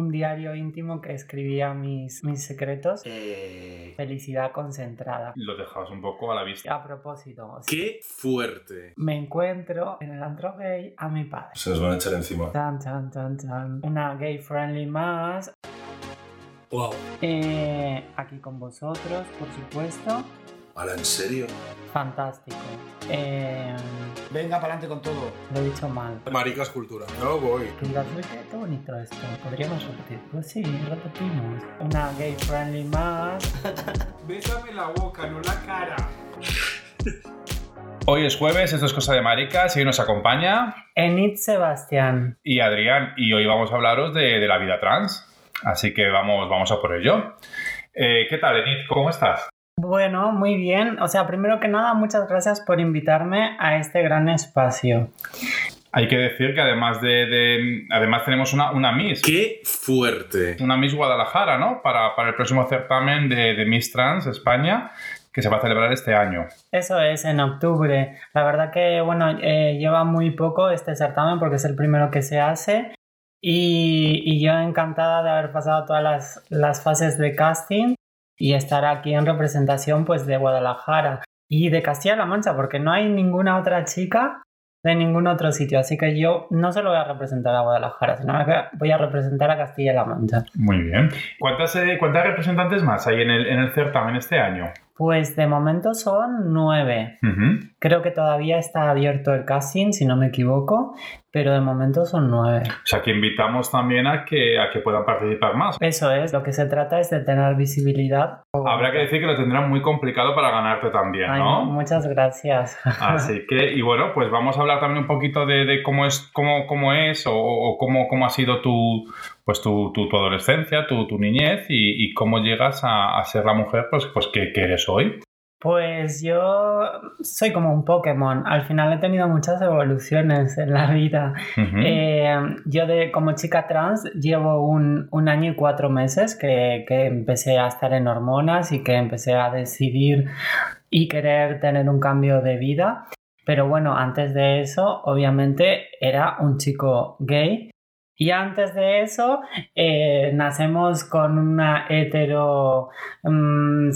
un diario íntimo que escribía mis, mis secretos. Eh, Felicidad concentrada. Lo dejabas un poco a la vista. A propósito, ¡Qué fuerte! me encuentro en el antro gay a mi padre. Se nos van a echar encima. Chan, chan, chan, chan. Una gay friendly más. ¡Wow! Eh, aquí con vosotros, por supuesto. ¿Ahora en serio? Fantástico. Eh, Venga, para adelante con todo. lo he dicho mal. Maricas cultura. No voy. Que digas, "Uy, qué, qué bonito esto. Podríamos repetir. Pues sí, repetimos. Una gay friendly más. Bésame la boca, no la cara. Hoy es jueves, esto es Cosa de Maricas y hoy nos acompaña Enid Sebastián. y Adrián y hoy vamos a hablaros de, de la vida trans. Así que vamos, vamos a por ello. Eh, ¿Qué tal, Enid? ¿Cómo estás? Bueno, muy bien. O sea, primero que nada, muchas gracias por invitarme a este gran espacio. Hay que decir que además de, de- además tenemos una, una Miss, ¡Qué fuerte! una Miss Guadalajara, ¿no? Para, para el próximo certamen de, de Miss Trans España que se va a celebrar este año. Eso es, en octubre. La verdad que, bueno, eh, lleva muy poco este certamen porque es el primero que se hace. Y, y yo encantada de haber pasado todas las, las fases de casting y estar aquí en representación pues de Guadalajara y de Castilla-La Mancha, porque no hay ninguna otra chica de ningún otro sitio. Así que yo no solo voy a representar a Guadalajara, sino que voy a representar a Castilla-La Mancha. Muy bien. ¿Cuántas, eh, cuántas representantes más hay en el, en el certamen este año? Pues de momento son nueve. Creo que todavía está abierto el casting, si no me equivoco, pero de momento son nueve. O sea, que invitamos también a que, a que puedan participar más. Eso es, lo que se trata es de tener visibilidad. Habrá que decir que lo tendrán muy complicado para ganarte también, Ay, ¿no? muchas gracias. Así que, y bueno, pues vamos a hablar también un poquito de, de cómo es, cómo, cómo es o, o cómo, cómo ha sido tu, pues tu, tu, tu adolescencia, tu, tu niñez y, y cómo llegas a, a ser la mujer pues, pues que, que eres hoy. Pues yo soy como un Pokémon. Al final he tenido muchas evoluciones en la vida. Eh, yo de, como chica trans llevo un, un año y cuatro meses que, que empecé a estar en hormonas y que empecé a decidir y querer tener un cambio de vida. Pero bueno, antes de eso, obviamente, era un chico gay. Y antes de eso, eh, nacemos con una hetero mm,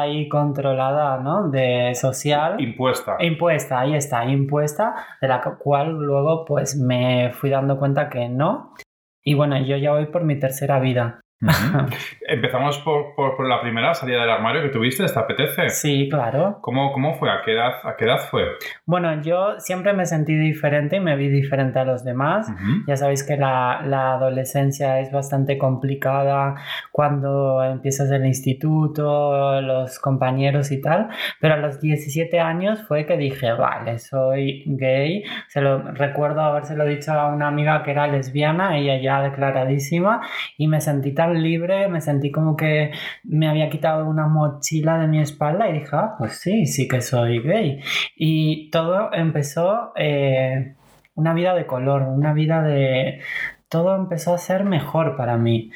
ahí controlada, ¿no? De social. Impuesta. Impuesta, ahí está, impuesta, de la cual luego pues me fui dando cuenta que no. Y bueno, yo ya voy por mi tercera vida. Empezamos por, por, por la primera salida del armario que tuviste, ¿te apetece? Sí, claro. ¿Cómo, ¿Cómo fue? ¿A qué, edad, ¿A qué edad fue? Bueno, yo siempre me sentí diferente y me vi diferente a los demás. Ujú. Ya sabéis que la, la adolescencia es bastante complicada cuando empiezas el instituto, los compañeros y tal, pero a los 17 años fue que dije, vale, soy gay. Se lo recuerdo habérselo dicho a una amiga que era lesbiana, ella ya declaradísima, y me sentí tan libre, me sentí como que me había quitado una mochila de mi espalda y dije, ah, pues sí, sí que soy gay. Y todo empezó... eh, una vida de color, una vida de... Todo empezó a ser mejor para mí.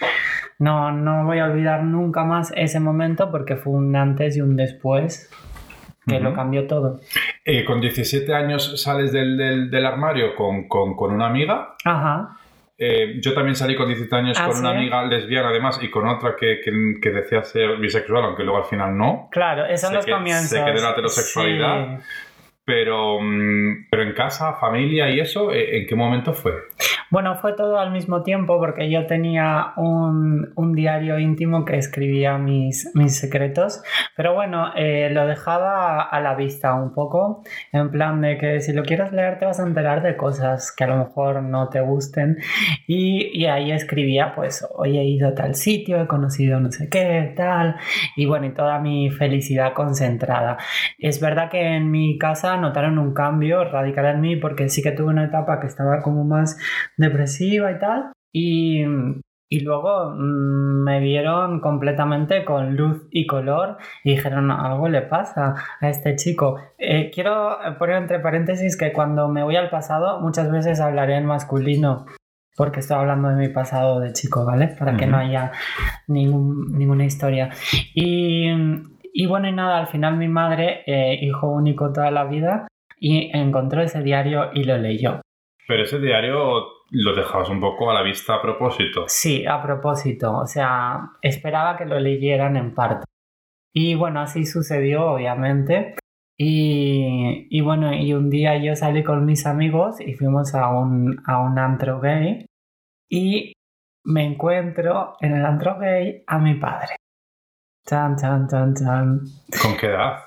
No, no voy a olvidar nunca más ese momento porque fue un antes y un después que lo Ujú. cambió todo. Eh, con 17 años sales del, del, del armario con, con, con una amiga. Ajá. Eh, yo también salí con 17 años ¿Ah, con una sí? amiga lesbiana además y con otra que, que, que decía ser bisexual, aunque luego al final no. Claro, esos son Se los comienzos. se quedó la heterosexualidad. Sí. Pero, mm, pero en casa, familia y eso, eh, ¿en qué momento fue? Bueno, fue todo al mismo tiempo porque yo tenía un, un diario íntimo que escribía mis, mis secretos, pero bueno, eh, lo dejaba a la vista un poco, en plan de que si lo quieres leer te vas a enterar de cosas que a lo mejor no te gusten y, y ahí escribía pues hoy he ido a tal sitio, he conocido no sé qué, tal, y bueno, y toda mi felicidad concentrada. Es verdad que en mi casa notaron un cambio radical en mí porque sí que tuve una etapa que estaba como más depresiva y tal. Y, y luego mm, me vieron completamente con luz y color y dijeron, algo le pasa a este chico. Eh, quiero poner entre paréntesis que cuando me voy al pasado muchas veces hablaré en masculino. Porque estoy hablando de mi pasado de chico, ¿vale? Para que Ujú. no haya ningún- ninguna historia. Y, y bueno, y nada, al final mi madre, eh, hijo único toda la vida, y encontró ese diario y lo leyó. Pero ese diario lo dejabas un poco a la vista a propósito. Sí, a propósito, o sea, esperaba que lo leyeran en parte. Y bueno, así sucedió, obviamente. Y, y bueno, y un día yo salí con mis amigos y fuimos a un, a un antro gay y me encuentro en el antro gay a mi padre. Chan, chan, chan, chan. ¿Con qué edad?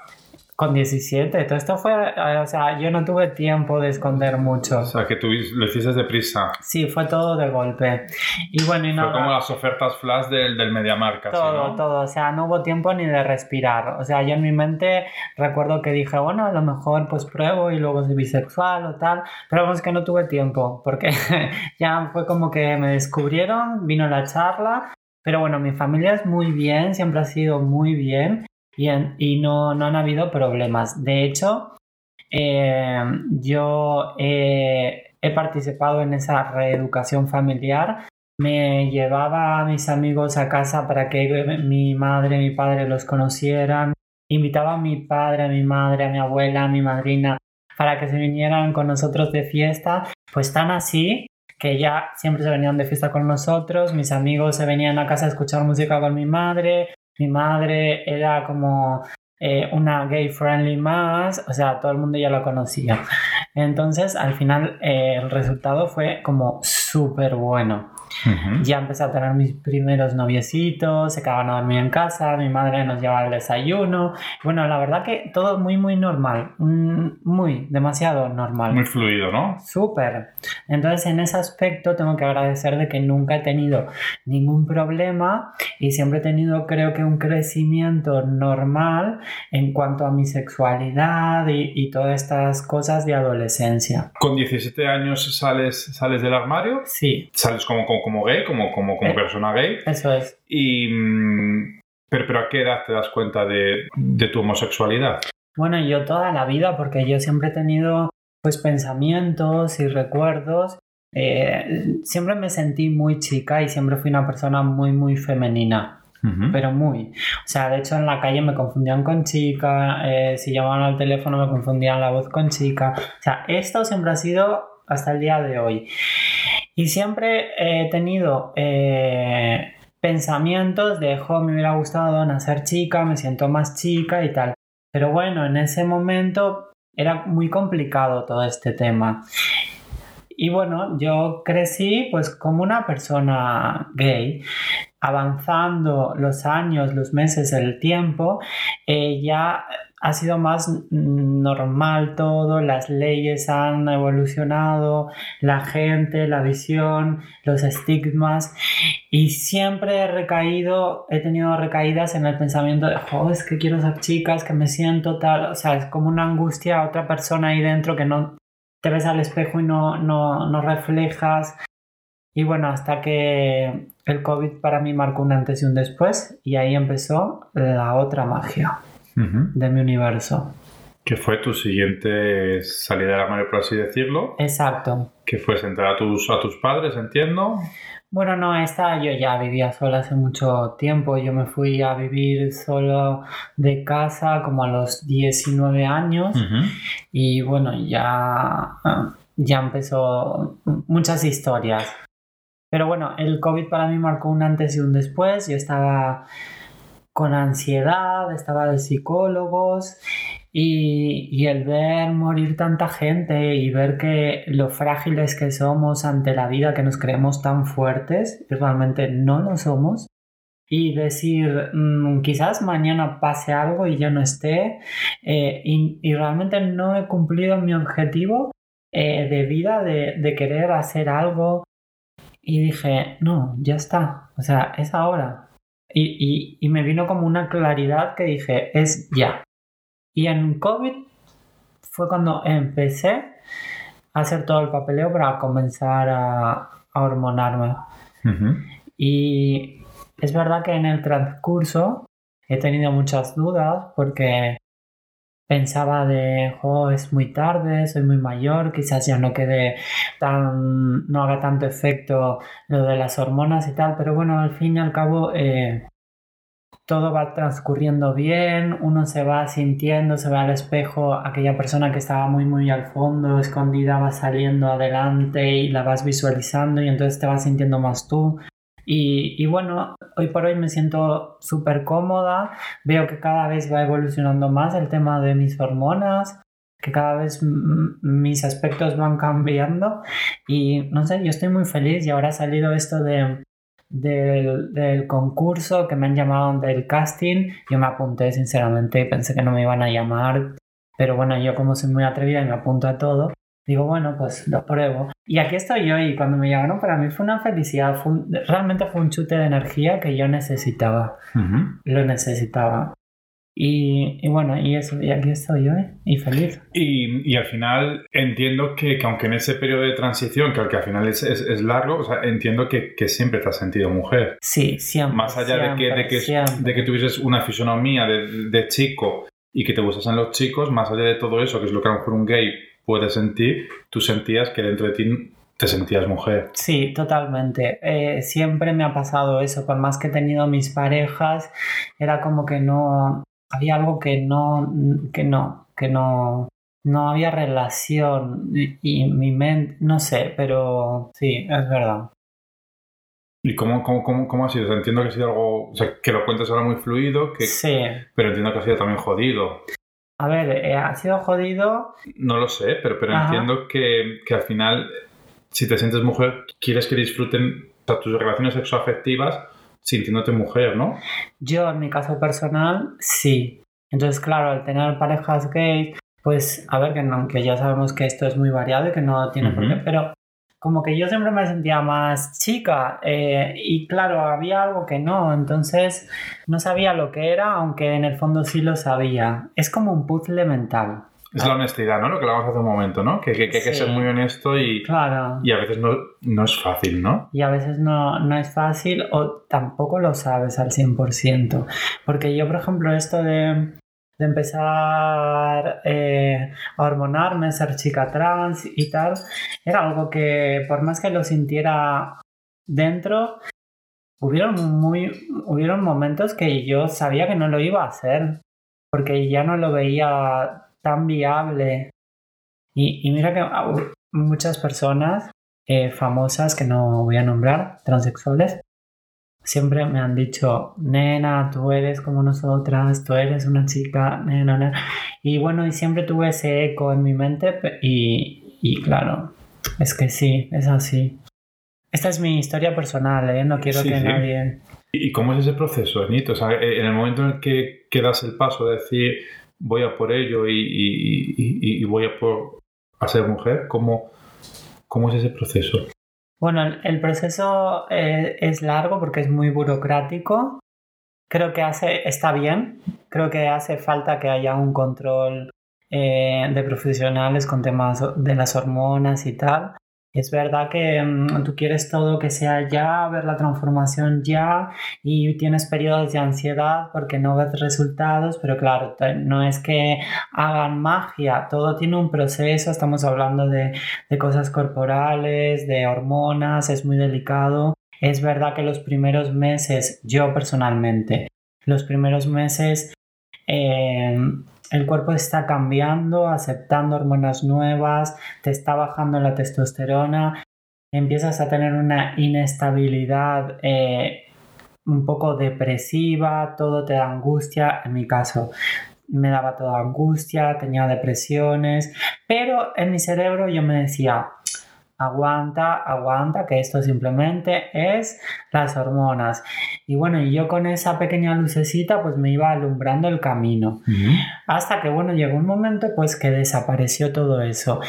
Con 17. Todo esto fue, eh, o sea, yo no tuve tiempo de esconder mucho. O sea, que tú lo hiciste deprisa. Sí, fue todo de golpe. Y bueno, y Fue nada. como las ofertas flash del, del Mediamar casi, Todo, ¿no? todo, o sea, no hubo tiempo ni de respirar. O sea, yo en mi mente recuerdo que dije, bueno, a lo mejor pues pruebo y luego soy bisexual o tal, pero vamos que no tuve tiempo, porque ya fue como que me descubrieron, vino la charla, pero bueno, mi familia es muy bien, siempre ha sido muy bien y, no, no han habido problemas. De hecho, eh, yo he- he participado en esa reeducación familiar me llevaba a mis amigos a casa para que mi madre, mi padre los conocieran. Invitaba a mi padre, a mi madre, a mi abuela, a mi madrina para que se vinieran con nosotros de fiesta. Pues tan así que ya siempre se venían de fiesta con nosotros. Mis amigos se venían a casa a escuchar música con mi madre. Mi madre era como eh, una gay friendly más. O sea, todo el mundo ya lo conocía. Entonces, al final, eh, el resultado fue como súper bueno. Ujú. Ya empecé a tener mis primeros noviecitos, se quedaban a dormir en casa, mi madre nos llevaba el desayuno. Bueno, la verdad que todo muy, muy normal, muy, demasiado normal. Muy fluido, ¿no? Súper. Entonces, en ese aspecto tengo que agradecer de que nunca he tenido ningún problema y siempre he tenido, creo que, un crecimiento normal en cuanto a mi sexualidad y, y todas estas cosas de adolescencia. Con 17 años sales, sales del armario, Sí, sales como, como, como gay, como, como, como Eh. persona gay. eso es. Y, mm, pero, pero ¿a qué edad te das cuenta de, de tu homosexualidad? Bueno, yo toda la vida, porque yo siempre he tenido pues pensamientos y recuerdos. eh, siempre me sentí muy chica y siempre fui una persona muy, muy femenina, Ujú. pero muy. O sea, de hecho en la calle me confundían con chica, eh, si llamaban al teléfono me confundían la voz con chica. O sea, esto siempre ha sido hasta el día de hoy. Y siempre he tenido eh, pensamientos de, jo, me hubiera gustado nacer chica, me siento más chica y tal. Pero bueno, en ese momento era muy complicado todo este tema. Y bueno, yo crecí pues como una persona gay, avanzando los años, los meses, el tiempo, eh, ya ha sido más normal todo, las leyes han evolucionado, la gente, la visión, los estigmas y siempre he recaído, he tenido recaídas en el pensamiento de, oh, es que quiero ser chica, es que me siento tal, o sea, es como una angustia a otra persona ahí dentro que no te ves al espejo y no, no, no reflejas. Y bueno, hasta que el COVID para mí marcó un antes y un después y ahí empezó la otra magia De mi universo. Que fue tu siguiente salida del armario, por así decirlo. Exacto. Que fue entrar a tus, a tus padres, entiendo. Bueno, no, esta yo ya vivía sola hace mucho tiempo. Yo me fui a vivir solo de casa como a los 19 años y bueno, ya, ya empezó muchas historias. Pero bueno, el COVID para mí marcó un antes y un después. Yo estaba con ansiedad, estaba de psicólogos y, y el ver morir tanta gente y ver que lo frágiles que somos ante la vida, que nos creemos tan fuertes y realmente no lo somos. Y decir, "Mm, quizás mañana pase algo y yo no esté eh, y, y realmente no he cumplido mi objetivo eh, de vida, de, de querer hacer algo. Y dije, no, ya está, o sea, es ahora. Y, y- y me vino como una claridad que dije, es ya. Y en COVID fue cuando empecé a hacer todo el papeleo para comenzar a, a hormonarme. Y es verdad que en el transcurso he tenido muchas dudas porque pensaba de, oh, es muy tarde, soy muy mayor, quizás ya no quede tan, no haga tanto efecto lo de las hormonas y tal, pero bueno, al fin y al cabo eh, todo va transcurriendo bien, uno se va sintiendo, se ve al espejo, aquella persona que estaba muy muy al fondo, escondida, va saliendo adelante y la vas visualizando y entonces te vas sintiendo más tú. Y, bueno, hoy por hoy me siento súper cómoda, veo que cada vez va evolucionando más el tema de mis hormonas, que cada vez mis aspectos van cambiando y no sé, yo estoy muy feliz y ahora ha salido esto de del, concurso que me han llamado del casting. Yo me apunté sinceramente y pensé que no me iban a llamar. Pero bueno, yo como soy muy atrevida y me apunto a todo, digo, bueno, pues lo pruebo. Y aquí estoy yo y cuando me llamaron para mí fue una felicidad. Fue un, realmente fue un chute de energía que yo necesitaba. Uh -huh. Lo necesitaba. Y, y, bueno, y eso, y aquí estoy yo, ¿eh? y feliz. Y, y al final entiendo que, que, aunque en ese periodo de transición, que, que al final es, es, es largo, o sea, entiendo que, que, siempre te has sentido mujer. Sí, siempre. Más allá siempre, de, que, de, que, de que tuvieses una fisonomía de, de, chico y que te gustasen los chicos, más allá de todo eso, que es lo que a lo mejor un gay puede sentir, tú sentías que dentro de ti te sentías mujer. Sí, totalmente. Eh, siempre me ha pasado eso, por más que he tenido mis parejas, era como que no, había algo que no, que no, que no, no había relación y, y mi mente, no sé, pero sí, es verdad. ¿Y cómo, cómo, cómo, cómo ha sido? O sea, entiendo que ha sido algo, o sea, que lo cuentas ahora muy fluido, que, sí. pero entiendo que ha sido también jodido. A ver, eh, ha sido jodido. No lo sé, pero, pero entiendo que, que al final, si te sientes mujer, quieres que disfruten o sea, tus relaciones sexoafectivas sintiéndote mujer, ¿no? Yo, en mi caso personal, sí. Entonces, claro, al tener parejas gays, pues, a ver, que, no, que ya sabemos que esto es muy variado y que no tiene uh -huh. por qué, pero como que yo siempre me sentía más chica eh, y claro, había algo que no, entonces no sabía lo que era, aunque en el fondo sí lo sabía. Es como un puzzle mental. Es la honestidad, ¿no? Lo que hablamos hace un momento, ¿no? Que, que, que hay que ser muy honesto y, claro. y a veces no, no, es fácil, ¿no? Y a veces no, no es fácil o tampoco lo sabes al 100%. Porque yo, por ejemplo, esto de, de empezar eh, a hormonarme, ser chica trans y tal, era algo que por más que lo sintiera dentro, hubieron, muy, hubieron momentos que yo sabía que no lo iba a hacer. Porque ya no lo veía tan viable. Y, y mira que muchas personas eh, famosas que no voy a nombrar, transexuales, siempre me han dicho, nena, tú eres como nosotras, tú eres una chica, nena, nena. Y bueno, y siempre tuve ese eco en mi mente y, y claro, es que sí, es así. Esta es mi historia personal, ¿eh? No quiero sí, que sí. nadie... ¿Y cómo es ese proceso, Enito? O sea, en el momento en el que, que das el paso de decir voy a por ello y, y, y, y voy a por a ser mujer, ¿cómo, cómo es ese proceso? Bueno, el, proceso eh, es largo porque es muy burocrático. Creo que hace, está bien, creo que hace falta que haya un control eh, de profesionales con temas de las hormonas y tal. Es verdad que um, tú quieres todo que sea ya, ver la transformación ya y tienes periodos de ansiedad porque no ves resultados, pero claro, no es que hagan magia, todo tiene un proceso, estamos hablando de, de cosas corporales, de hormonas, es muy delicado. Es verdad que los primeros meses, yo personalmente, los primeros meses... Eh, el cuerpo está cambiando, aceptando hormonas nuevas, te está bajando la testosterona, empiezas a tener una inestabilidad eh, un poco depresiva, todo te da angustia, en mi caso me daba toda angustia, tenía depresiones, pero en mi cerebro yo me decía, aguanta, aguanta, que esto simplemente es las hormonas. Y bueno, y yo con esa pequeña lucecita pues me iba alumbrando el camino. Uh -huh. Hasta que bueno, llegó un momento pues que desapareció todo eso.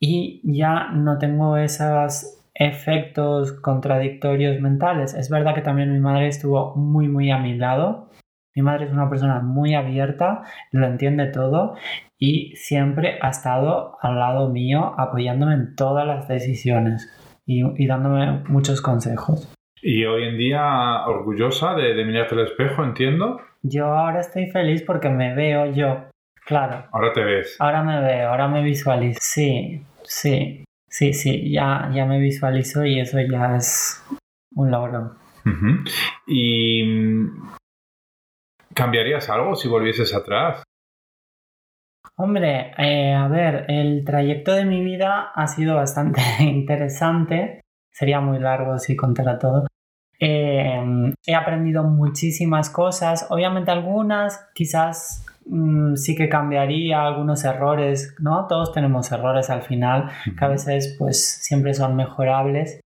Y ya no tengo esos efectos contradictorios mentales. Es verdad que también mi madre estuvo muy, muy a mi lado. Mi madre es una persona muy abierta, lo entiende todo y siempre ha estado al lado mío apoyándome en todas las decisiones y, y dándome muchos consejos. Y hoy en día orgullosa de, de, mirarte al espejo, entiendo. Yo ahora estoy feliz porque me veo yo, claro. Ahora te ves. Ahora me veo, ahora me visualizo. Sí, sí, sí, sí, ya, ya me visualizo y eso ya es un logro. Uh -huh. Y ¿Cambiarías algo si volvieses atrás? Hombre, eh, a ver, el trayecto de mi vida ha sido bastante interesante. Sería muy largo si contara todo. Eh, he aprendido muchísimas cosas. Obviamente algunas quizás mm, sí que cambiaría algunos errores, ¿no? Todos tenemos errores al final, que a veces pues siempre son mejorables.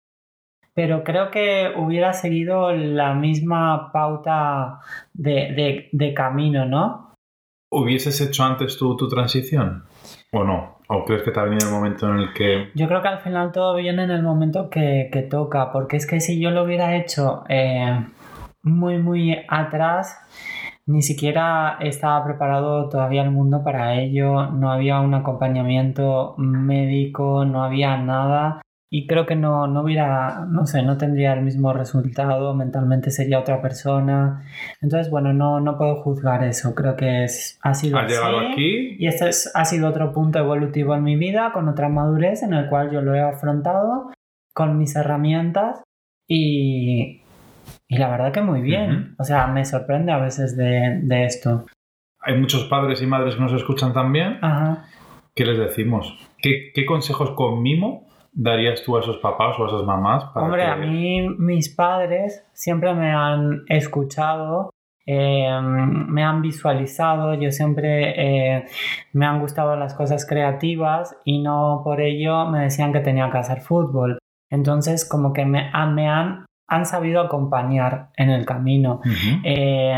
Pero creo que hubiera seguido la misma pauta de, de- de camino, ¿no? ¿Hubieses hecho antes tu, tu transición? ¿O no? ¿O crees que te ha el momento en el que... Yo creo que al final todo viene en el momento que, que toca, porque es que si yo lo hubiera hecho eh, muy, muy atrás, ni siquiera estaba preparado todavía el mundo para ello, no había un acompañamiento médico, no había nada. Y creo que no, no hubiera, no sé, no tendría el mismo resultado, mentalmente sería otra persona. Entonces, bueno, no, no puedo juzgar eso, creo que es, ha sido Has llegado aquí Y este es- ha sido otro punto evolutivo en mi vida, con otra madurez, en el cual yo lo he afrontado con mis herramientas y, y la verdad que muy bien. O sea, me sorprende a veces de, de esto. hay muchos padres y madres que nos escuchan también. Ajá. ¿Qué les decimos? ¿Qué, qué consejos con mimo darías tú a esos papás o a esas mamás? para Hombre, que- a mí mis padres siempre me han escuchado, eh, me han visualizado, yo siempre eh, me han gustado las cosas creativas y no por ello me decían que tenía que hacer fútbol. Entonces como que me, han- me han, han sabido acompañar en el camino. Eh,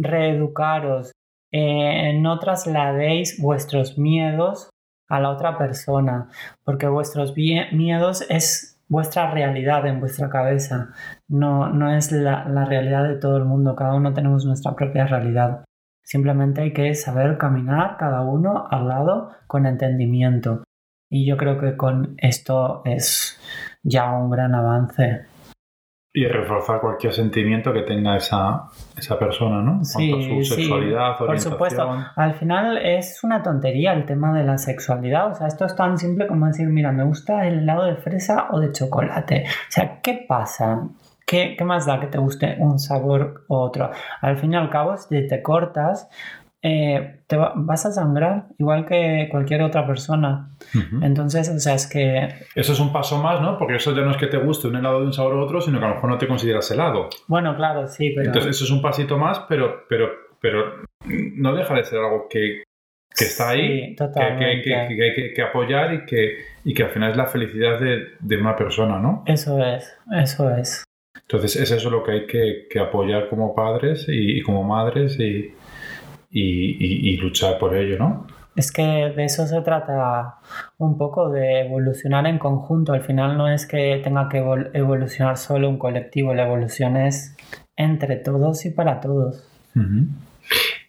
reeducaros, eh, no trasladéis vuestros miedos a la otra persona, porque vuestros miedos es vuestra realidad en vuestra cabeza, no, no es la, la realidad de todo el mundo, cada uno tenemos nuestra propia realidad. Simplemente hay que saber caminar cada uno al lado con entendimiento. Y yo creo que con esto es ya un gran avance. Y reforzar cualquier sentimiento que tenga esa, esa persona, ¿no? En Sí, cuanto a su sí, sexualidad, por orientación. supuesto. Al final es una tontería el tema de la sexualidad. O sea, esto es tan simple como decir, mira, me gusta el helado de fresa o de chocolate. O sea, ¿qué pasa? ¿Qué, qué más da que te guste un sabor u otro? Al fin y al cabo, si te cortas, eh, te va- vas a sangrar igual que cualquier otra persona. Ujú. Entonces, o sea, es que, Eso es un paso más, ¿no? Porque eso ya no es que te guste un helado de un sabor u otro, sino que a lo mejor no te consideras helado. bueno, claro, sí, pero... Entonces, eso es un pasito más, pero, pero, pero no deja de ser algo que, que está ahí, Sí, que, que- que- que hay que, que apoyar y que, y que al final es la felicidad de, de una persona, ¿no? Eso es, eso es. Entonces, es eso lo que hay que, que apoyar como padres y, y como madres y, y- y- y luchar por ello, ¿no? Es que de eso se trata un poco, de evolucionar en conjunto. Al final no es que tenga que evol- evolucionar solo un colectivo, la evolución es entre todos y para todos.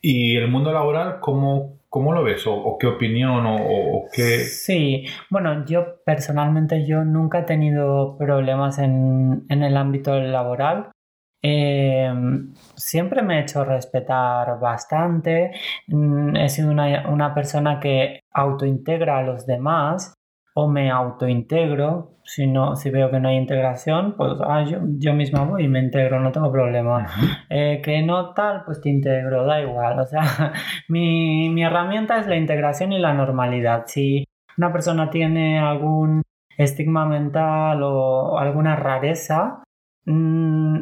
¿Y el mundo laboral, cómo, cómo lo ves? ¿O, o qué opinión? ¿O, o- o qué...? Sí, bueno, yo personalmente yo nunca he tenido problemas en, en el ámbito laboral. Eh, siempre me he hecho respetar bastante. Mm, He sido una, una persona que autointegra a los demás o me autointegro. Si, no, si veo que no hay integración, pues ah, yo, yo misma voy y me integro, no tengo problema. Eh, que no tal, pues te integro, da igual. O sea, mi, mi herramienta es la integración y la normalidad. Si una persona tiene algún estigma mental o alguna rareza, mm,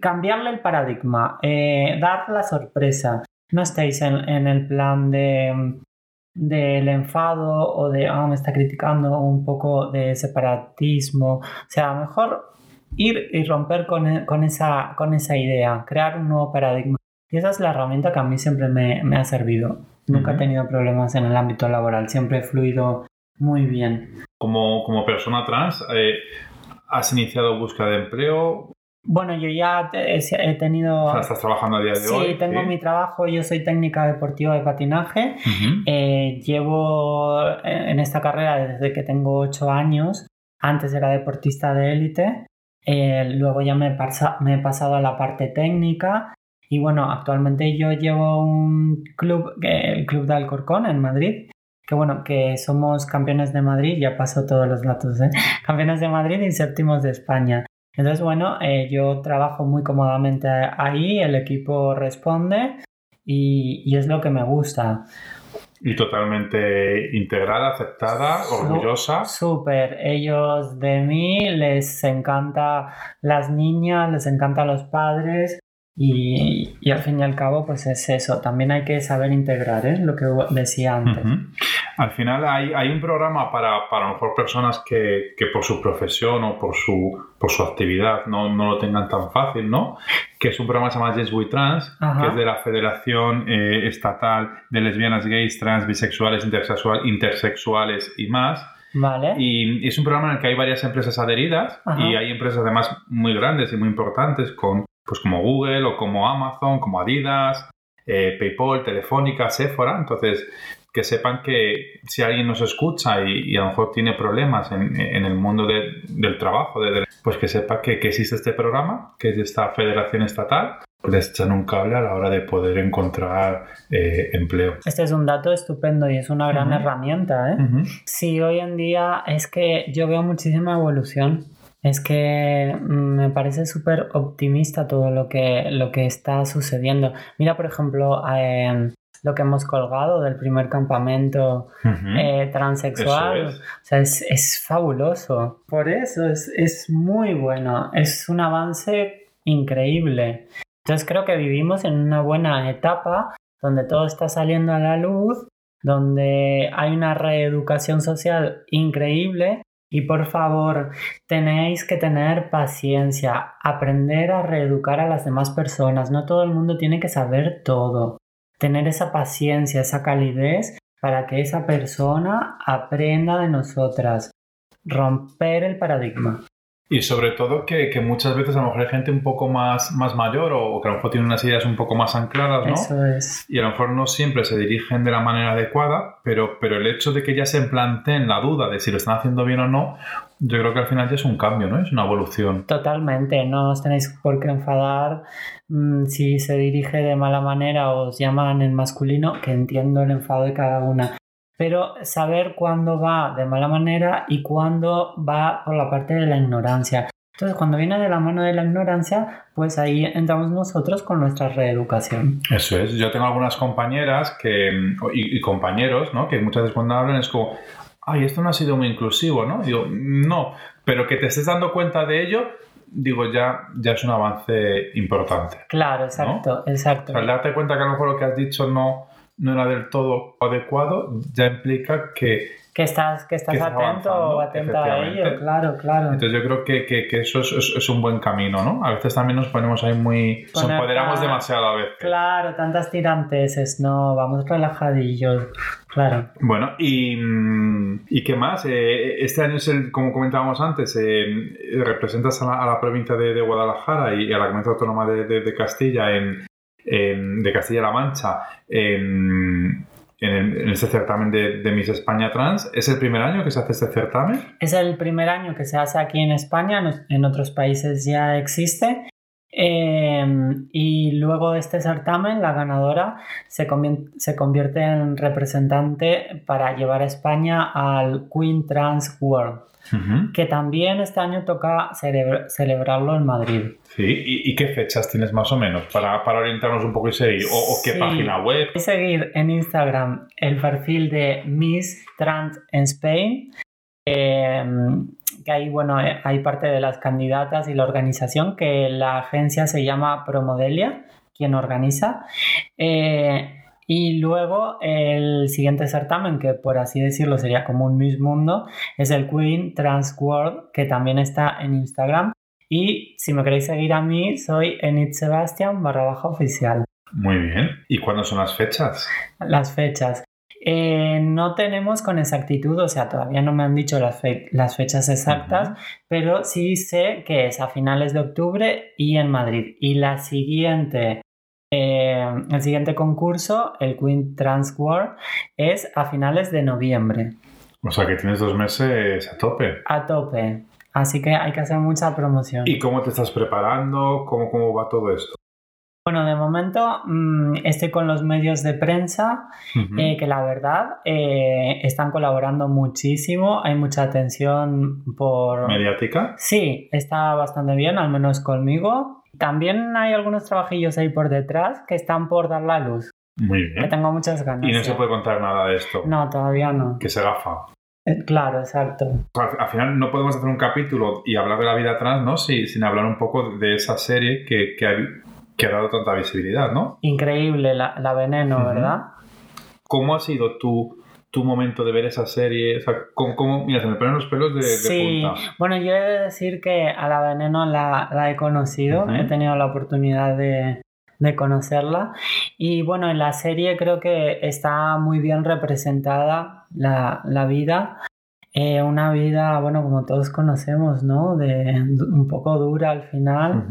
cambiarle el paradigma, eh, dar la sorpresa. No estéis en, en el plan de del enfado o de ah, me está criticando un poco de separatismo. O sea, mejor ir y romper con, con esa, con esa idea, crear un nuevo paradigma. Y esa es la herramienta que a mí siempre me, me ha servido. Nunca he tenido problemas en el ámbito laboral, siempre he fluido muy bien. Como, como persona trans, eh, ¿has iniciado búsqueda de empleo? Bueno, yo ya he, tenido... O sea, ¿Estás trabajando a día de sí, hoy? tengo mi trabajo, yo soy técnica deportiva de patinaje. Ujú. Eh, llevo eh, en esta carrera desde que tengo 8 años. Antes era deportista de élite. Eh, luego ya me he, pasa- me he pasado a la parte técnica. Y bueno, actualmente yo llevo un club, el Club de Alcorcón en Madrid. Que bueno, que somos campeones de Madrid, ya paso todos los datos, ¿eh? Campeones de Madrid y séptimos de España. Entonces, bueno, eh, yo trabajo muy cómodamente ahí, el equipo responde y, y es lo que me gusta. Y totalmente integrada, aceptada, orgullosa. Súper, ellos de mí les encanta las niñas, les encanta los padres y, y al fin y al cabo pues es eso, también hay que saber integrar, ¿eh? lo que decía antes. Ujú. Al final hay, hay un programa para, para a lo mejor personas que, que por su profesión o por su, por su actividad no, no lo tengan tan fácil, ¿no? Que es un programa que se llama Yes We Trans, Ajá. que es de la Federación eh, Estatal de Lesbianas, Gays, Trans, Bisexuales, intersexual, Intersexuales y más. ¿Vale? Y es un programa en el que hay varias empresas adheridas Ajá. y hay empresas además muy grandes y muy importantes con, pues como Google o como Amazon, como Adidas, eh, PayPal, Telefónica, Sephora. Entonces, que sepan que si alguien nos escucha y, y a lo mejor tiene problemas en, en el mundo de- del trabajo, de- pues que sepa que, que existe este programa, que es esta federación estatal, les echan un cable a la hora de poder encontrar eh, empleo. Este es un dato estupendo y es una gran Ujú. herramienta, ¿eh? Ujú. Sí, hoy en día es que yo veo muchísima evolución. Es que mm, me parece súper optimista todo lo que, lo que está sucediendo. Mira, por ejemplo, eh, lo que hemos colgado del primer campamento eh, transexual. Es. O sea, es, es fabuloso. Por eso es, es muy bueno. Es un avance increíble. Entonces creo que vivimos en una buena etapa donde todo está saliendo a la luz, donde hay una reeducación social increíble y por favor tenéis que tener paciencia, aprender a reeducar a las demás personas. No todo el mundo tiene que saber todo. Tener esa paciencia, esa calidez para que esa persona aprenda de nosotras. Romper el paradigma. Y sobre todo que, que muchas veces a lo mejor hay gente un poco más, más mayor o que a lo mejor tiene unas ideas un poco más ancladas, ¿no? Eso es. Y a lo mejor no siempre se dirigen de la manera adecuada, pero, pero el hecho de que ya se planteen la duda de si lo están haciendo bien o no, yo creo que al final ya es un cambio, ¿no? Es una evolución. Totalmente, no os tenéis por qué enfadar mm, si se dirige de mala manera o os llaman en masculino, que entiendo el enfado de cada una. Pero saber cuándo va de mala manera y cuándo va por la parte de la ignorancia. Entonces, cuando viene de la mano de la ignorancia, pues ahí entramos nosotros con nuestra reeducación. Eso es. Yo tengo algunas compañeras que, y, y compañeros, ¿no? Que muchas veces cuando hablan es como, ay, esto no ha sido muy inclusivo, ¿no? Digo, no, pero que te estés dando cuenta de ello, digo, ya, ya es un avance importante. Claro, exacto, exacto. O sea, darte cuenta que a lo mejor lo que has dicho no, no era del todo adecuado, ya implica que... Que estás, que estás Que estás atento o atenta a ello, claro, claro. Entonces yo creo que, que- que eso es, es- es un buen camino, ¿no? A veces también nos ponemos ahí muy... Nos empoderamos demasiado a veces. Claro, tantas tiranteses, no, vamos relajadillos, claro. Bueno, y, mm, ¿y qué más? Eh, este año es el, como comentábamos antes, eh, representas a la, a la provincia de, de Guadalajara y a la comunidad autónoma de, de- de Castilla en, en- de Castilla-La Mancha en, en, este certamen de, de Miss España Trans. ¿Es el primer año que se hace este certamen? Es el primer año que se hace aquí en España, en otros países ya existe. Eh, y luego de este certamen, la ganadora se, convierte en representante para llevar a España al Queen Trans World, que también este año toca celebra- celebrarlo en Madrid. Sí, ¿Y, y qué fechas tienes más o menos para, para orientarnos un poco y seguir? ¿O, o qué Sí. página web? Seguir en Instagram el perfil de Miss Trans en Spain, eh, que ahí bueno, eh, hay parte de las candidatas y la organización, que la agencia se llama Promodelia, quien organiza. Eh, y luego el siguiente certamen, que por así decirlo sería como un Miss Mundo, es el Queen Trans World, que también está en Instagram. Y si me queréis seguir a mí, soy Enid Sebastian barra baja oficial. Muy bien. ¿Y cuándo son las fechas? Las fechas. Eh, no tenemos con exactitud, o sea, todavía no me han dicho las, fe- las fechas exactas, pero sí sé que es a finales de octubre y en Madrid. Y la siguiente, eh, el siguiente concurso, el Queen Trans World, es a finales de noviembre, O sea que tienes dos meses a tope. a tope. Así que hay que hacer mucha promoción. ¿Y cómo te estás preparando? ¿Cómo, cómo va todo esto? Bueno, de momento mm, estoy con los medios de prensa eh, que la verdad eh, están colaborando muchísimo. Hay mucha atención por... ¿Mediática? Sí, está bastante bien, al menos conmigo. También hay algunos trabajillos ahí por detrás que están por dar la luz. Muy Que bien. tengo muchas ganas. Y no se puede contar nada de esto. No, todavía no. Que se gafa. Eh, Claro, exacto. Al, al final no podemos hacer un capítulo y hablar de la vida trans, ¿no? Si- sin hablar un poco de esa serie que, que, ha, que ha dado tanta visibilidad, ¿no? Increíble la, la veneno. ¿verdad? ¿Cómo ha sido tu, tu momento de ver esa serie? O sea, ¿cómo, cómo- mira, se me ponen los pelos de, de Sí, punta. bueno, yo he de decir que a la veneno la, la he conocido, he tenido la oportunidad de, de conocerla y bueno, en la serie creo que está muy bien representada la, la vida. Eh, una vida, bueno, como todos conocemos, ¿no? De, un poco dura al final.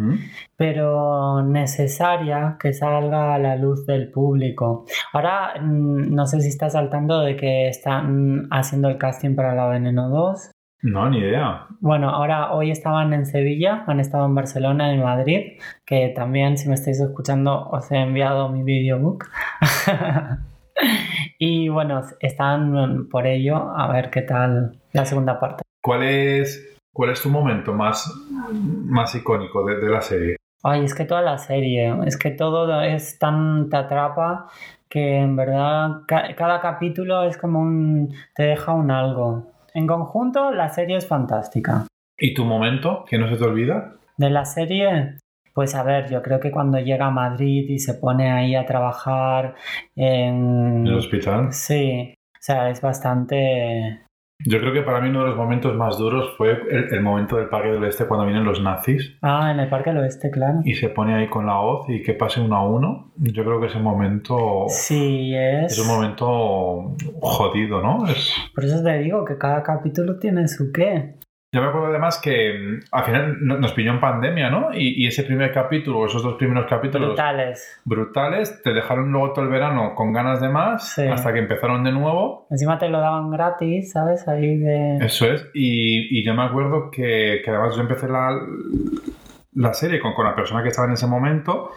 Pero necesaria que salga a la luz del público. Ahora, mm, no sé si estás saltando de que están haciendo el casting para La Veneno 2. No, ni idea. Bueno, ahora hoy estaban en Sevilla, han estado en Barcelona y en Madrid, que también si me estáis escuchando os he enviado mi videobook. y bueno, están por ello a ver qué tal la segunda parte. ¿Cuál es, cuál es tu momento más, más icónico de, de la serie? Ay, es que toda la serie, es que todo es tan te atrapa que en verdad ca- cada capítulo es como un te deja un algo. En conjunto la serie es fantástica. ¿Y tu momento que no se te olvida? De la serie, pues a ver, yo creo que cuando llega a Madrid y se pone ahí a trabajar en el hospital. Sí, o sea, es bastante Yo creo que para mí uno de los momentos más duros fue el, el momento del Parque del Este cuando vienen los nazis Ah, en el Parque del Oeste, claro. y se pone ahí con la hoz y que pase uno a uno. Yo creo que ese momento Sí, es. es un momento jodido, ¿no? Es... Por eso te digo que cada capítulo tiene su qué. Yo me acuerdo además que mm, al final no- nos pilló en pandemia, ¿no? Y, y ese primer capítulo, esos dos primeros capítulos Brutales. brutales, te dejaron luego todo el verano con ganas de más Sí. hasta que empezaron de nuevo. Encima te lo daban gratis, ¿sabes? Ahí de... Eso es. Y, y yo me acuerdo que, que además yo empecé la, la serie con, con la persona que estaba en ese momento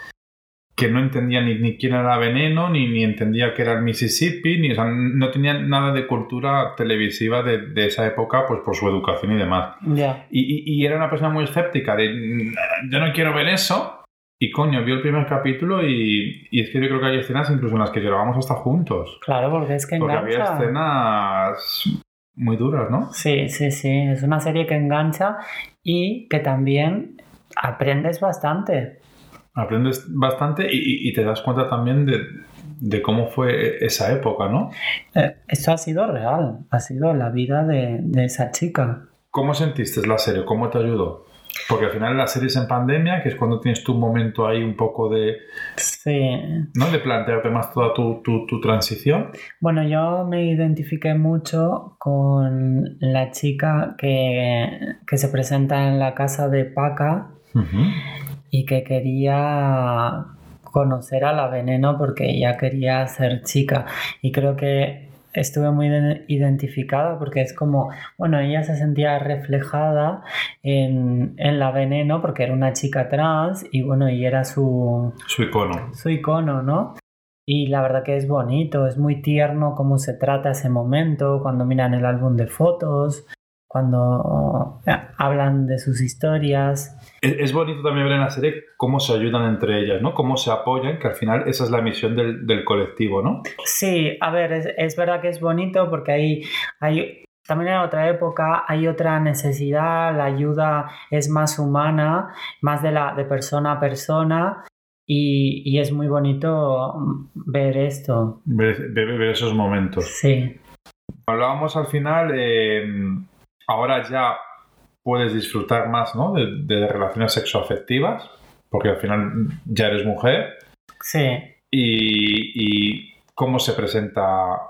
que no entendía ni, ni quién era Veneno, ni, ni entendía que era el Mississippi, ni, o sea, no tenía nada de cultura televisiva de, de esa época, pues por su educación y demás. Y, y- y era una persona muy escéptica de "Mm, yo no quiero ver eso. Y coño, vio el primer capítulo y, y es que yo creo que hay escenas incluso en las que llorábamos hasta juntos. Claro, porque es que Porque había engancha. escenas muy duras, ¿no? Sí, sí, sí. Es una serie que engancha y que también aprendes bastante. Aprendes bastante y, y- te das cuenta también de, de cómo fue esa época, ¿no? Eh, Esto ha sido real. Ha sido la vida de, de esa chica. ¿Cómo sentiste la serie? ¿Cómo te ayudó? Porque al final la serie es en pandemia, que es cuando tienes tu momento ahí un poco de, Sí. ¿no? de plantearte más toda tu, tu- tu transición. Bueno, yo me identifiqué mucho con la chica que, que se presenta en la casa de Paca Ujú. Y que quería conocer a la veneno porque ella quería ser chica y creo que estuve muy de- identificada porque es como, bueno, ella se sentía reflejada en, en la veneno porque era una chica trans y bueno, y era su, Su icono. su icono, ¿no? Y la verdad que es bonito, es muy tierno cómo se trata ese momento, cuando miran el álbum de fotos, cuando eh, hablan de sus historias. Es, es bonito también ver en la serie cómo se ayudan entre ellas, ¿no? Cómo se apoyan, que al final esa es la misión del, del colectivo, ¿no? Sí, a ver, es, es verdad que es bonito porque hay, hay también en otra época hay otra necesidad, la ayuda es más humana, más de, la, de persona a persona y, y es muy bonito ver esto. Ver, ver- ver esos momentos. Sí, Hablábamos al final, eh, ahora ya puedes disfrutar más, ¿no? De, de relaciones sexoafectivas, porque al final ya eres mujer. sí. Y, y cómo se presenta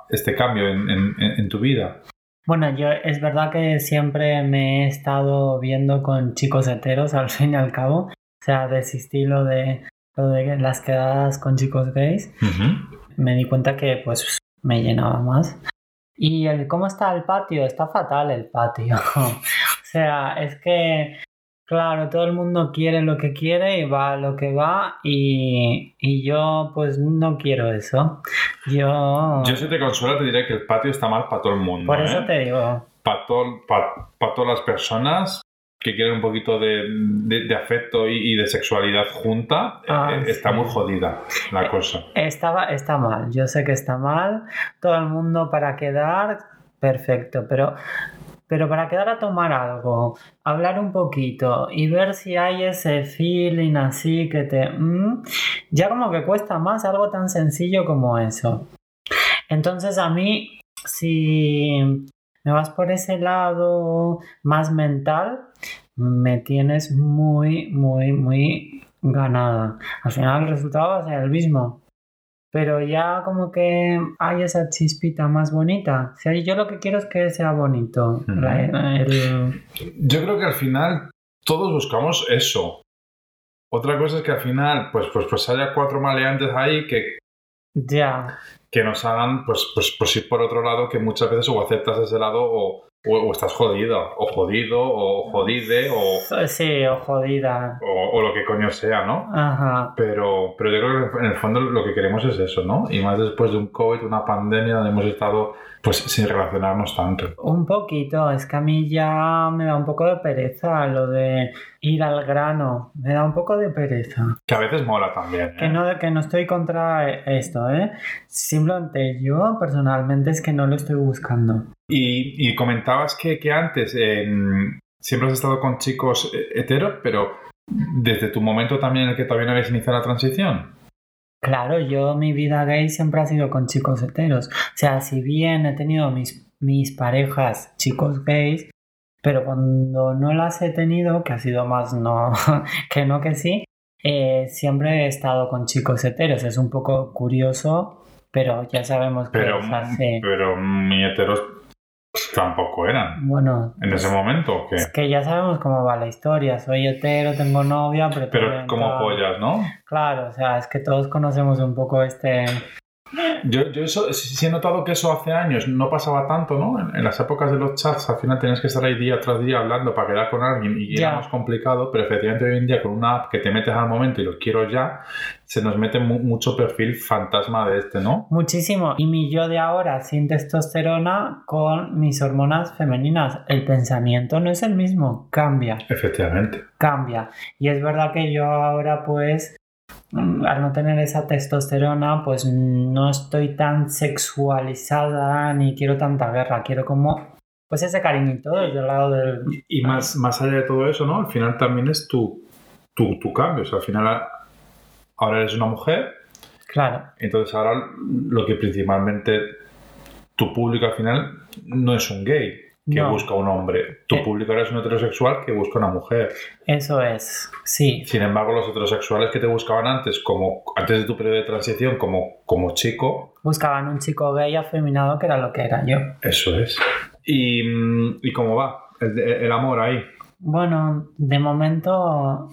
este cambio en, en- en tu vida. Bueno, yo es verdad que siempre me he estado viendo con chicos heteros al fin y al cabo. O sea, desistí lo de, lo de las quedadas con chicos gays. Me di cuenta que pues me llenaba más. Y el cómo está el patio, está fatal el patio. o sea, es que Claro, todo el mundo quiere lo que quiere y va lo que va y, y yo pues no quiero eso. Yo... Yo si te consuelo te diré que el patio está mal para todo el mundo. por eso ¿eh? te digo, Para todas las personas que quieren un poquito de, de- de afecto y, y de sexualidad junta, Ah, eh, está muy jodida la cosa. estaba, está mal, yo sé que está mal, todo el mundo para quedar, perfecto, pero, pero para quedar a tomar algo, hablar un poquito y ver si hay ese feeling así que te... mm, ya como que cuesta más algo tan sencillo como eso. Entonces a mí, si me vas por ese lado más mental, me tienes muy, muy, muy ganada. Al final el resultado va a ser el mismo. Pero ya como que hay esa chispita más bonita. O sea, yo lo que quiero es que sea bonito. El- Yo creo que al final todos buscamos eso. Otra cosa es que al final, pues, pues, pues haya cuatro maleantes ahí que, ya. Que nos hagan, pues, pues, pues ir por otro lado, que muchas veces o aceptas ese lado o, o, o estás jodido, o jodido, o jodide, o, Sí, o jodida. o, o lo que coño sea, ¿no? Ajá. Pero, pero yo creo que en el fondo lo que queremos es eso, ¿no? Y más después de un COVID, una pandemia donde hemos estado pues sin relacionarnos tanto. Un poquito, es que a mí ya me da un poco de pereza lo de ir al grano. Me da un poco de pereza. Que a veces mola también. ¿eh? Que no, que no estoy contra esto, ¿eh? Simplemente yo personalmente es que no lo estoy buscando. Y, y comentabas que, que antes em, siempre has estado con chicos eh, heteros, pero desde tu momento también en el que todavía no habías iniciado la transición. Claro, yo mi vida gay siempre ha sido con chicos heteros. O sea, si bien he tenido mis, mis parejas chicos gays, pero cuando no las he tenido, que ha sido más no que no que sí, eh, siempre he estado con chicos heteros. Es un poco curioso, pero ya sabemos que Pero, es así. pero mi heteros tampoco eran Bueno, en ese momento. ¿o qué? es que ya sabemos cómo va la historia. Soy hetero, tengo novia, pero... Pero como pollas, ¿no? Claro, o sea, es que todos conocemos un poco este... Yo, yo eso, sí sí he notado que eso hace años no pasaba tanto, ¿no? En, en las épocas de los chats al final tenías que estar ahí día tras día hablando para quedar con alguien y Ya. era más complicado, pero efectivamente hoy en día con una app que te metes al momento y lo quiero ya, se nos mete mu- mucho perfil fantasma de este, ¿no? Muchísimo. Y mi yo de ahora sin testosterona con mis hormonas femeninas. El pensamiento no es el mismo, cambia, Efectivamente. cambia. Y es verdad que yo ahora pues al no tener esa testosterona pues no estoy tan sexualizada ni quiero tanta guerra, quiero como pues ese cariñito desde el lado del... Y más, más allá de todo eso, ¿no? Al final también es tu, tu, tu cambio. O sea, al final ahora eres una mujer, Claro, entonces ahora lo que principalmente tu público al final no es un gay que No. busca un hombre. Tu Eh. público ahora es un heterosexual que busca una mujer. eso es, sí. Sin embargo, los heterosexuales que te buscaban antes, como antes de tu periodo de transición, como, como chico, Buscaban un chico gay afeminado que era lo que era yo. eso es. ¿Y, mm, ¿y cómo va? El, el amor ahí. Bueno, de momento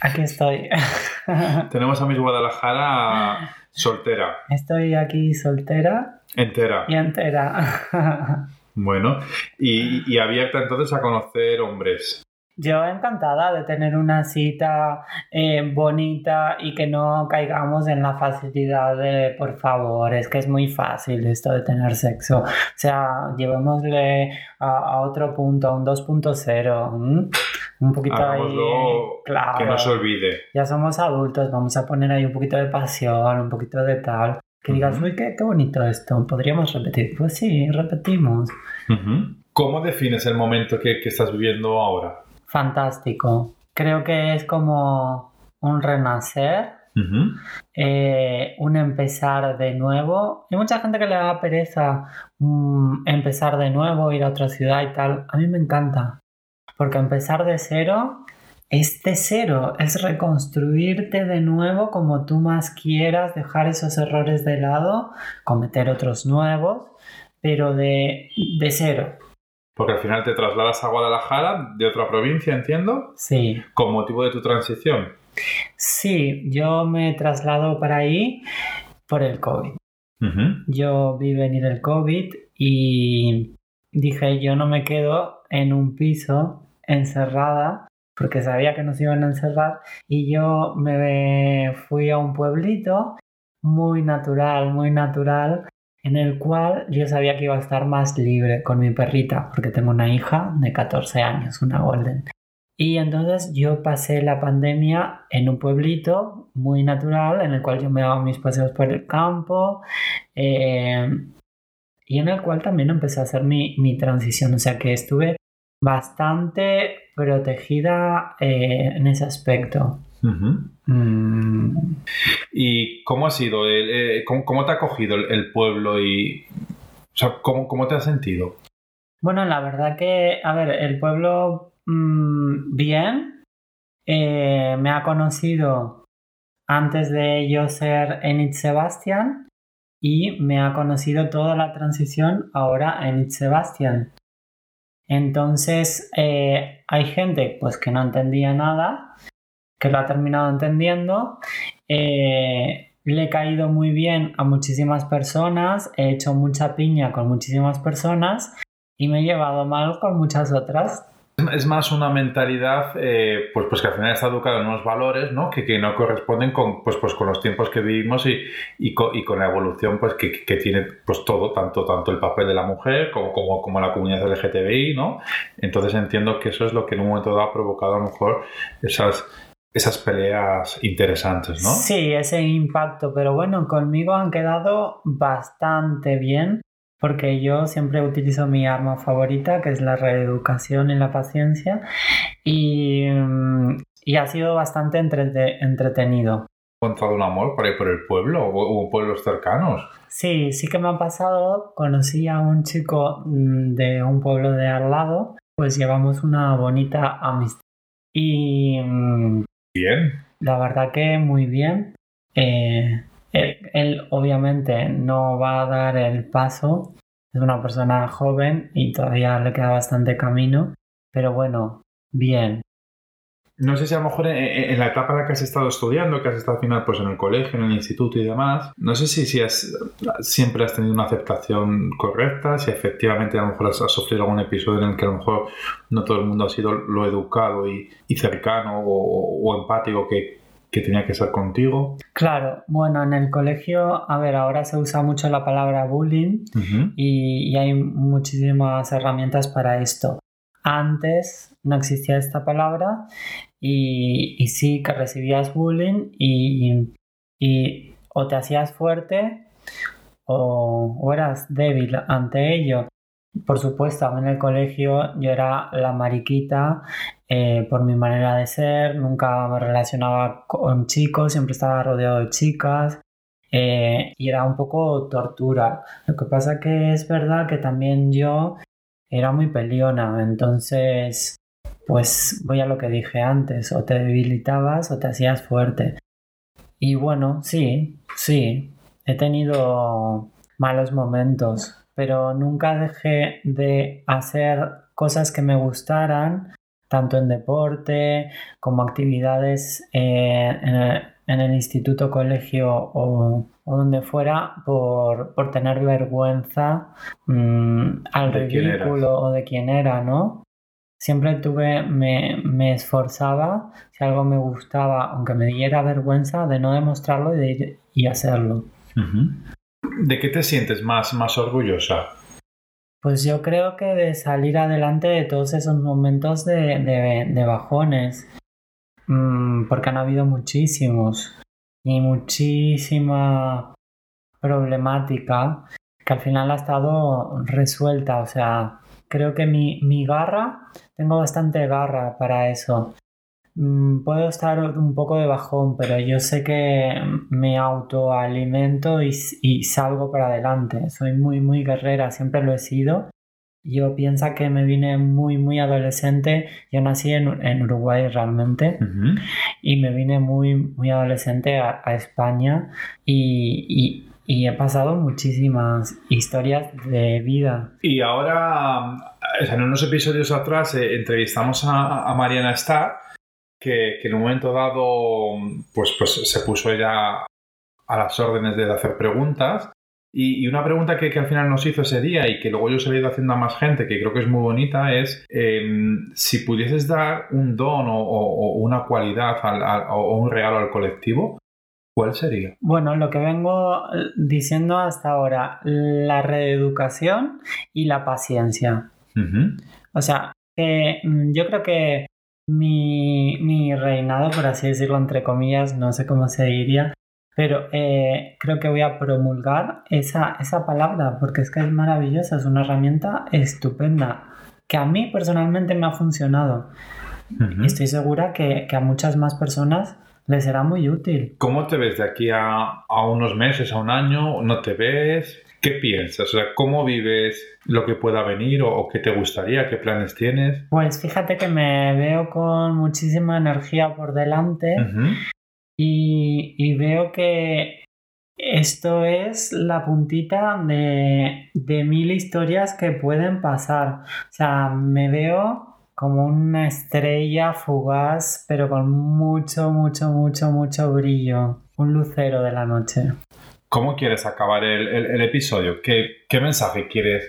aquí estoy. Tenemos a Miss Guadalajara soltera, Estoy aquí soltera entera. y entera. Bueno, y, y abierta entonces a conocer hombres. Yo encantada de tener una cita eh, bonita y que no caigamos en la facilidad de, por favor, es que es muy fácil esto de tener sexo. O sea, llevémosle a, a otro punto, a un 2.0. ¿m? Un poquito ahí. Hagámoslo Claro. que no se olvide. Ya somos adultos, vamos a poner ahí un poquito de pasión, un poquito de tal. Que digas, uy, qué, qué bonito esto, podríamos repetir. Pues sí, repetimos. ¿Cómo defines el momento que, que estás viviendo ahora? Fantástico. Creo que es como un renacer, eh, un empezar de nuevo. Hay mucha gente que le da pereza mm, empezar de nuevo, ir a otra ciudad y tal. A mí me encanta. Porque empezar de cero es de cero, es reconstruirte de nuevo como tú más quieras, dejar esos errores de lado, cometer otros nuevos, pero de, de cero. Porque al final te trasladas a Guadalajara, de otra provincia, entiendo, Sí. con motivo de tu transición. Sí, yo me traslado para ahí por el COVID. Yo vi venir el COVID y dije, yo no me quedo en un piso encerrada porque sabía que nos iban a encerrar y yo me fui a un pueblito muy natural, muy natural, en el cual yo sabía que iba a estar más libre con mi perrita, porque tengo una hija de 14 años, una golden. Y entonces yo pasé la pandemia en un pueblito muy natural, en el cual yo me daba mis paseos por el campo, eh, y en el cual también empecé a hacer mi, mi transición, o sea que estuve bastante protegida eh, en ese aspecto. Mm, ¿Y cómo ha sido? el- eh, cómo, cómo te ha acogido el, el pueblo y... O sea, ¿cómo, cómo te has sentido? Bueno, la verdad que, a ver, el pueblo mm, bien, eh, me ha conocido antes de yo ser Enid Sebastian y me ha conocido toda la transición ahora Enid Sebastian. Entonces, eh, hay gente pues que no entendía nada, que lo ha terminado entendiendo. eh, le he caído muy bien a muchísimas personas, he hecho mucha piña con muchísimas personas y me he llevado mal con muchas otras. Es más una mentalidad, eh, pues, pues que al final está educada en unos valores, ¿no? Que, que no corresponden con, pues, pues con los tiempos que vivimos y, y, co- y con la evolución pues, que, que tiene pues todo, tanto, tanto el papel de la mujer como, como, como la comunidad LGTBI, ¿no? Entonces entiendo que eso es lo que en un momento dado ha provocado a lo mejor esas, esas peleas interesantes, ¿no? Sí, ese impacto, pero bueno, conmigo han quedado bastante bien porque yo siempre utilizo mi arma favorita, que es la reeducación y la paciencia, y, mm, y ha sido bastante entrete- entretenido. ¿Has encontrado un amor por ahí por el pueblo o, o pueblos cercanos? Sí, sí que me ha pasado. Conocí a un chico mm, de un pueblo de al lado, pues llevamos una bonita amistad. Y mm, Bien. la verdad que muy bien. Eh, él, obviamente no va a dar el paso. Es una persona joven y todavía le queda bastante camino. Pero bueno, bien. No sé si a lo mejor en, en- en la etapa en la que has estado estudiando, que has estado al final pues en el colegio, en el instituto y demás, no sé si, si has, siempre has tenido una aceptación correcta, si efectivamente a lo mejor has, sufrido algún episodio en el que a lo mejor no todo el mundo ha sido lo educado y, cercano o empático que, que tenía que ser contigo. Claro, bueno, en el colegio, a ver, ahora se usa mucho la palabra bullying. Y, y hay muchísimas herramientas para esto. Antes no existía esta palabra y, y sí que recibías bullying y, y o te hacías fuerte o, o eras débil ante ello. Por supuesto, en el colegio yo era la mariquita eh, por mi manera de ser, nunca me relacionaba con chicos, siempre estaba rodeado de chicas eh, y era un poco tortura. Lo que pasa que es verdad que también yo era muy peliona, entonces pues voy a lo que dije antes, o te debilitabas o te hacías fuerte. Y bueno, sí, sí, he tenido malos momentos, pero nunca dejé de hacer cosas que me gustaran, tanto en deporte como actividades eh, en, el, en, el, instituto, colegio o, o donde fuera, por, por, tener vergüenza mmm, al ¿De ridículo o de quién era, ¿no? Siempre tuve, me, me, esforzaba, si algo me gustaba, aunque me diera vergüenza, de no demostrarlo y de ir y hacerlo. Uh -huh. ¿De qué te sientes más, más orgullosa? Pues yo creo que de salir adelante de todos esos momentos de, de, bajones, mm, porque han habido muchísimos y muchísima problemática que al final ha estado resuelta, o sea, creo que mi, mi garra, tengo bastante garra para eso. Mm, puedo estar un poco de bajón, pero yo sé que me autoalimento y, y salgo para adelante. Soy muy, muy guerrera, siempre lo he sido. Yo pienso que me vine muy, muy adolescente. Yo nací en, en Uruguay realmente Uh -huh. y me vine muy, muy adolescente a, a España y, y, y he pasado muchísimas historias de vida. Y ahora, en unos episodios atrás, eh, entrevistamos a, a, Mariana Starr, que, que, en un momento dado pues, pues se puso ella a las órdenes de hacer preguntas. Y, y una pregunta que, que al final nos hizo ese día y que luego yo se he ido haciendo a más gente, que creo que es muy bonita, es em, si pudieses dar un don o, o- o una cualidad al- al- o un regalo al colectivo, ¿cuál sería? Bueno, lo que vengo eh, diciendo hasta ahora, la reeducación y la paciencia. Ujú. O sea, mm, yo creo que mi, mi reinado, por así decirlo, entre comillas, no sé cómo se diría, pero eh, creo que voy a promulgar esa, esa palabra porque es que es maravillosa, es una herramienta estupenda que a mí personalmente me ha funcionado. Y estoy segura que, que a muchas más personas les será muy útil. ¿Cómo te ves de aquí a, a unos meses, a un año? ¿No te ves? ¿Qué piensas? O sea, ¿cómo vives lo que pueda venir o, o qué te gustaría? ¿Qué planes tienes? Pues fíjate que me veo con muchísima energía por delante. Y veo que esto es la puntita de, de mil historias que pueden pasar. O sea, me veo como una estrella fugaz, pero con mucho, mucho, mucho, mucho brillo. Un lucero de la noche. ¿Cómo quieres acabar el, el- el episodio? ¿Qué, qué mensaje quieres,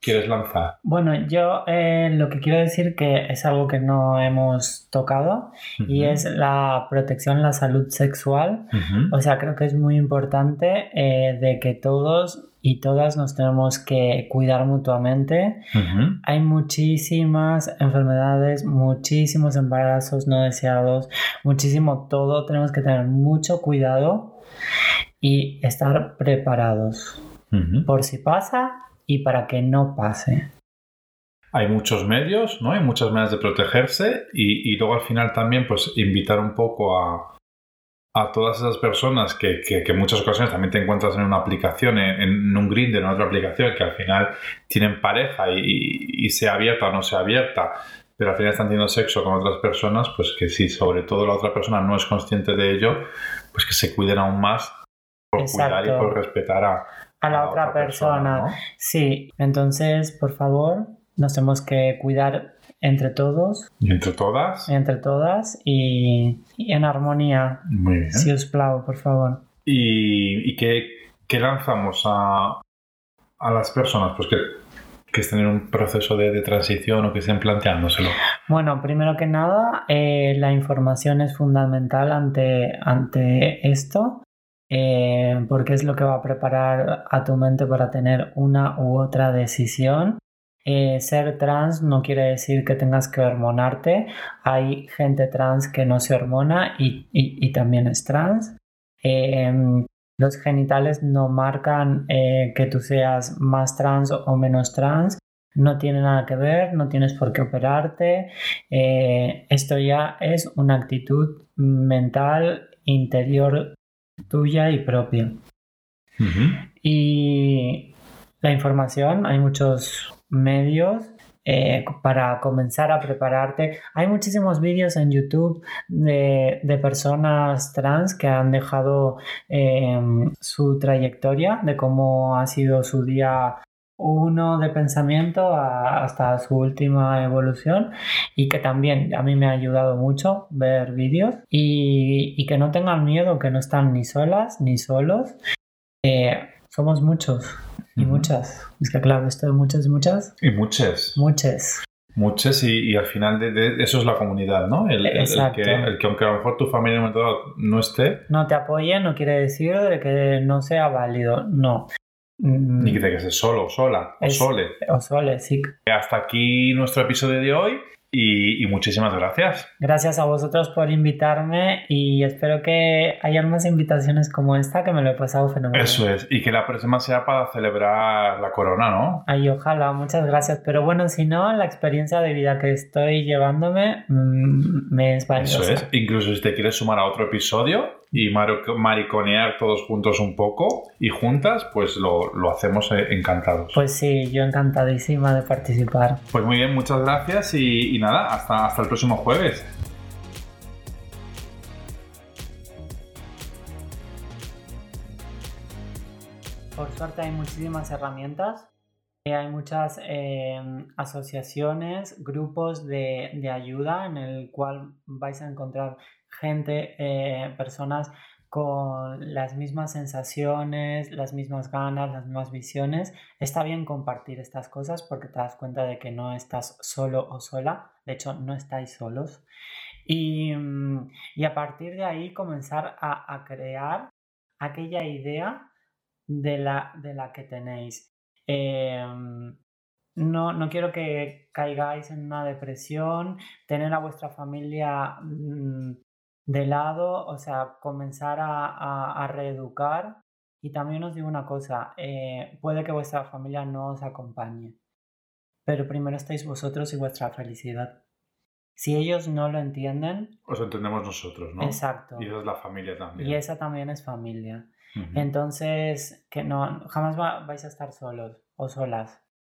quieres lanzar? Bueno, yo eh, lo que quiero decir que es algo que no hemos tocado y es la protección, la salud sexual. O sea, creo que es muy importante eh, de que todos y todas nos tenemos que cuidar mutuamente. Hay muchísimas enfermedades, muchísimos embarazos no deseados, muchísimo todo. Tenemos que tener mucho cuidado y estar preparados Ujú. por si pasa y para que no pase. Hay muchos medios, ¿no? Hay muchas maneras de protegerse y, y luego al final también pues invitar un poco a, a todas esas personas que, que, que en muchas ocasiones también te encuentras en una aplicación, en, en un Grindr, en otra aplicación, que al final tienen pareja y, y- y sea abierta o no sea abierta, pero al final están teniendo sexo con otras personas, pues que si sobre todo la otra persona no es consciente de ello, pues que se cuiden aún más por cuidar y por respetar a, A la otra persona. ¿no? Sí, entonces, por favor, nos tenemos que cuidar entre todos, Y entre todas, entre todas y, y en armonía. muy bien. Si os plau, por favor. ¿Y, y qué, qué lanzamos a, a las personas pues que, que estén en un proceso de, de transición o que estén planteándoselo? Bueno, primero que nada, eh, la información es fundamental ante, ante esto, eh, porque es lo que va a preparar a tu mente para tener una u otra decisión. Eh, ser trans no quiere decir que tengas que hormonarte. Hay gente trans que no se hormona y, y- y también es trans. Eh, los genitales no marcan eh, que tú seas más trans o menos trans. No tiene nada que ver, no tienes por qué operarte. Eh, esto ya es una actitud mental interior tuya y propia. Y la información, hay muchos medios eh, para comenzar a prepararte. Hay muchísimos vídeos en YouTube de, de personas trans que han dejado eh, su trayectoria de cómo ha sido su día uno de pensamiento a- hasta su última evolución y que también a mí me ha ayudado mucho ver vídeos y, y que no tengan miedo, que no están ni solas ni solos. Eh, somos muchos y muchas. Es que claro, esto de muchas y muchas, Y muchas. muchas. Muchas y, y al final de, de- eso es la comunidad, ¿no? El, el- el que, el que aunque a lo mejor tu familia no esté, No te apoye no quiere decir de que no sea válido, no. Mm, ni que te quedes solo, sola o Es- sole. O sole, sí. Hasta aquí nuestro episodio de hoy y, y muchísimas gracias. Gracias a vosotros por invitarme y espero que hayan más invitaciones como esta que me lo he pasado fenomenal. Eso es. Y que la próxima sea para celebrar la corona, ¿no? Ay, ojalá, muchas gracias. Pero bueno, si no, la experiencia de vida que estoy llevándome mm, me es valiosa. Eso es. Incluso si te quieres sumar a otro episodio y mariconear todos juntos un poco y juntas, pues lo, lo hacemos eh, encantados. Pues sí, yo encantadísima de participar. Pues muy bien, muchas gracias y, y nada, hasta, hasta el próximo jueves. Por suerte hay muchísimas herramientas. eh, Hay muchas eh, asociaciones, grupos de, de ayuda en el cual vais a encontrar gente, eh, personas con las mismas sensaciones, las mismas ganas, las mismas visiones. Está bien compartir estas cosas porque te das cuenta de que no estás solo o sola, de hecho no estáis solos. Y, mm, y a partir de ahí comenzar a, a crear aquella idea de la, de la que tenéis. Em, no, no quiero que caigáis en una depresión, tener a vuestra familia mm, de lado, o sea, comenzar a, a- a reeducar. Y también os digo una cosa, eh, puede que vuestra familia no os acompañe, pero primero estáis vosotros y vuestra felicidad. Si ellos no lo entienden, Os entendemos nosotros, ¿no? exacto. Y esa es la familia también. Y esa también es familia. Entonces, que no, jamás va- vais a estar solos o solas.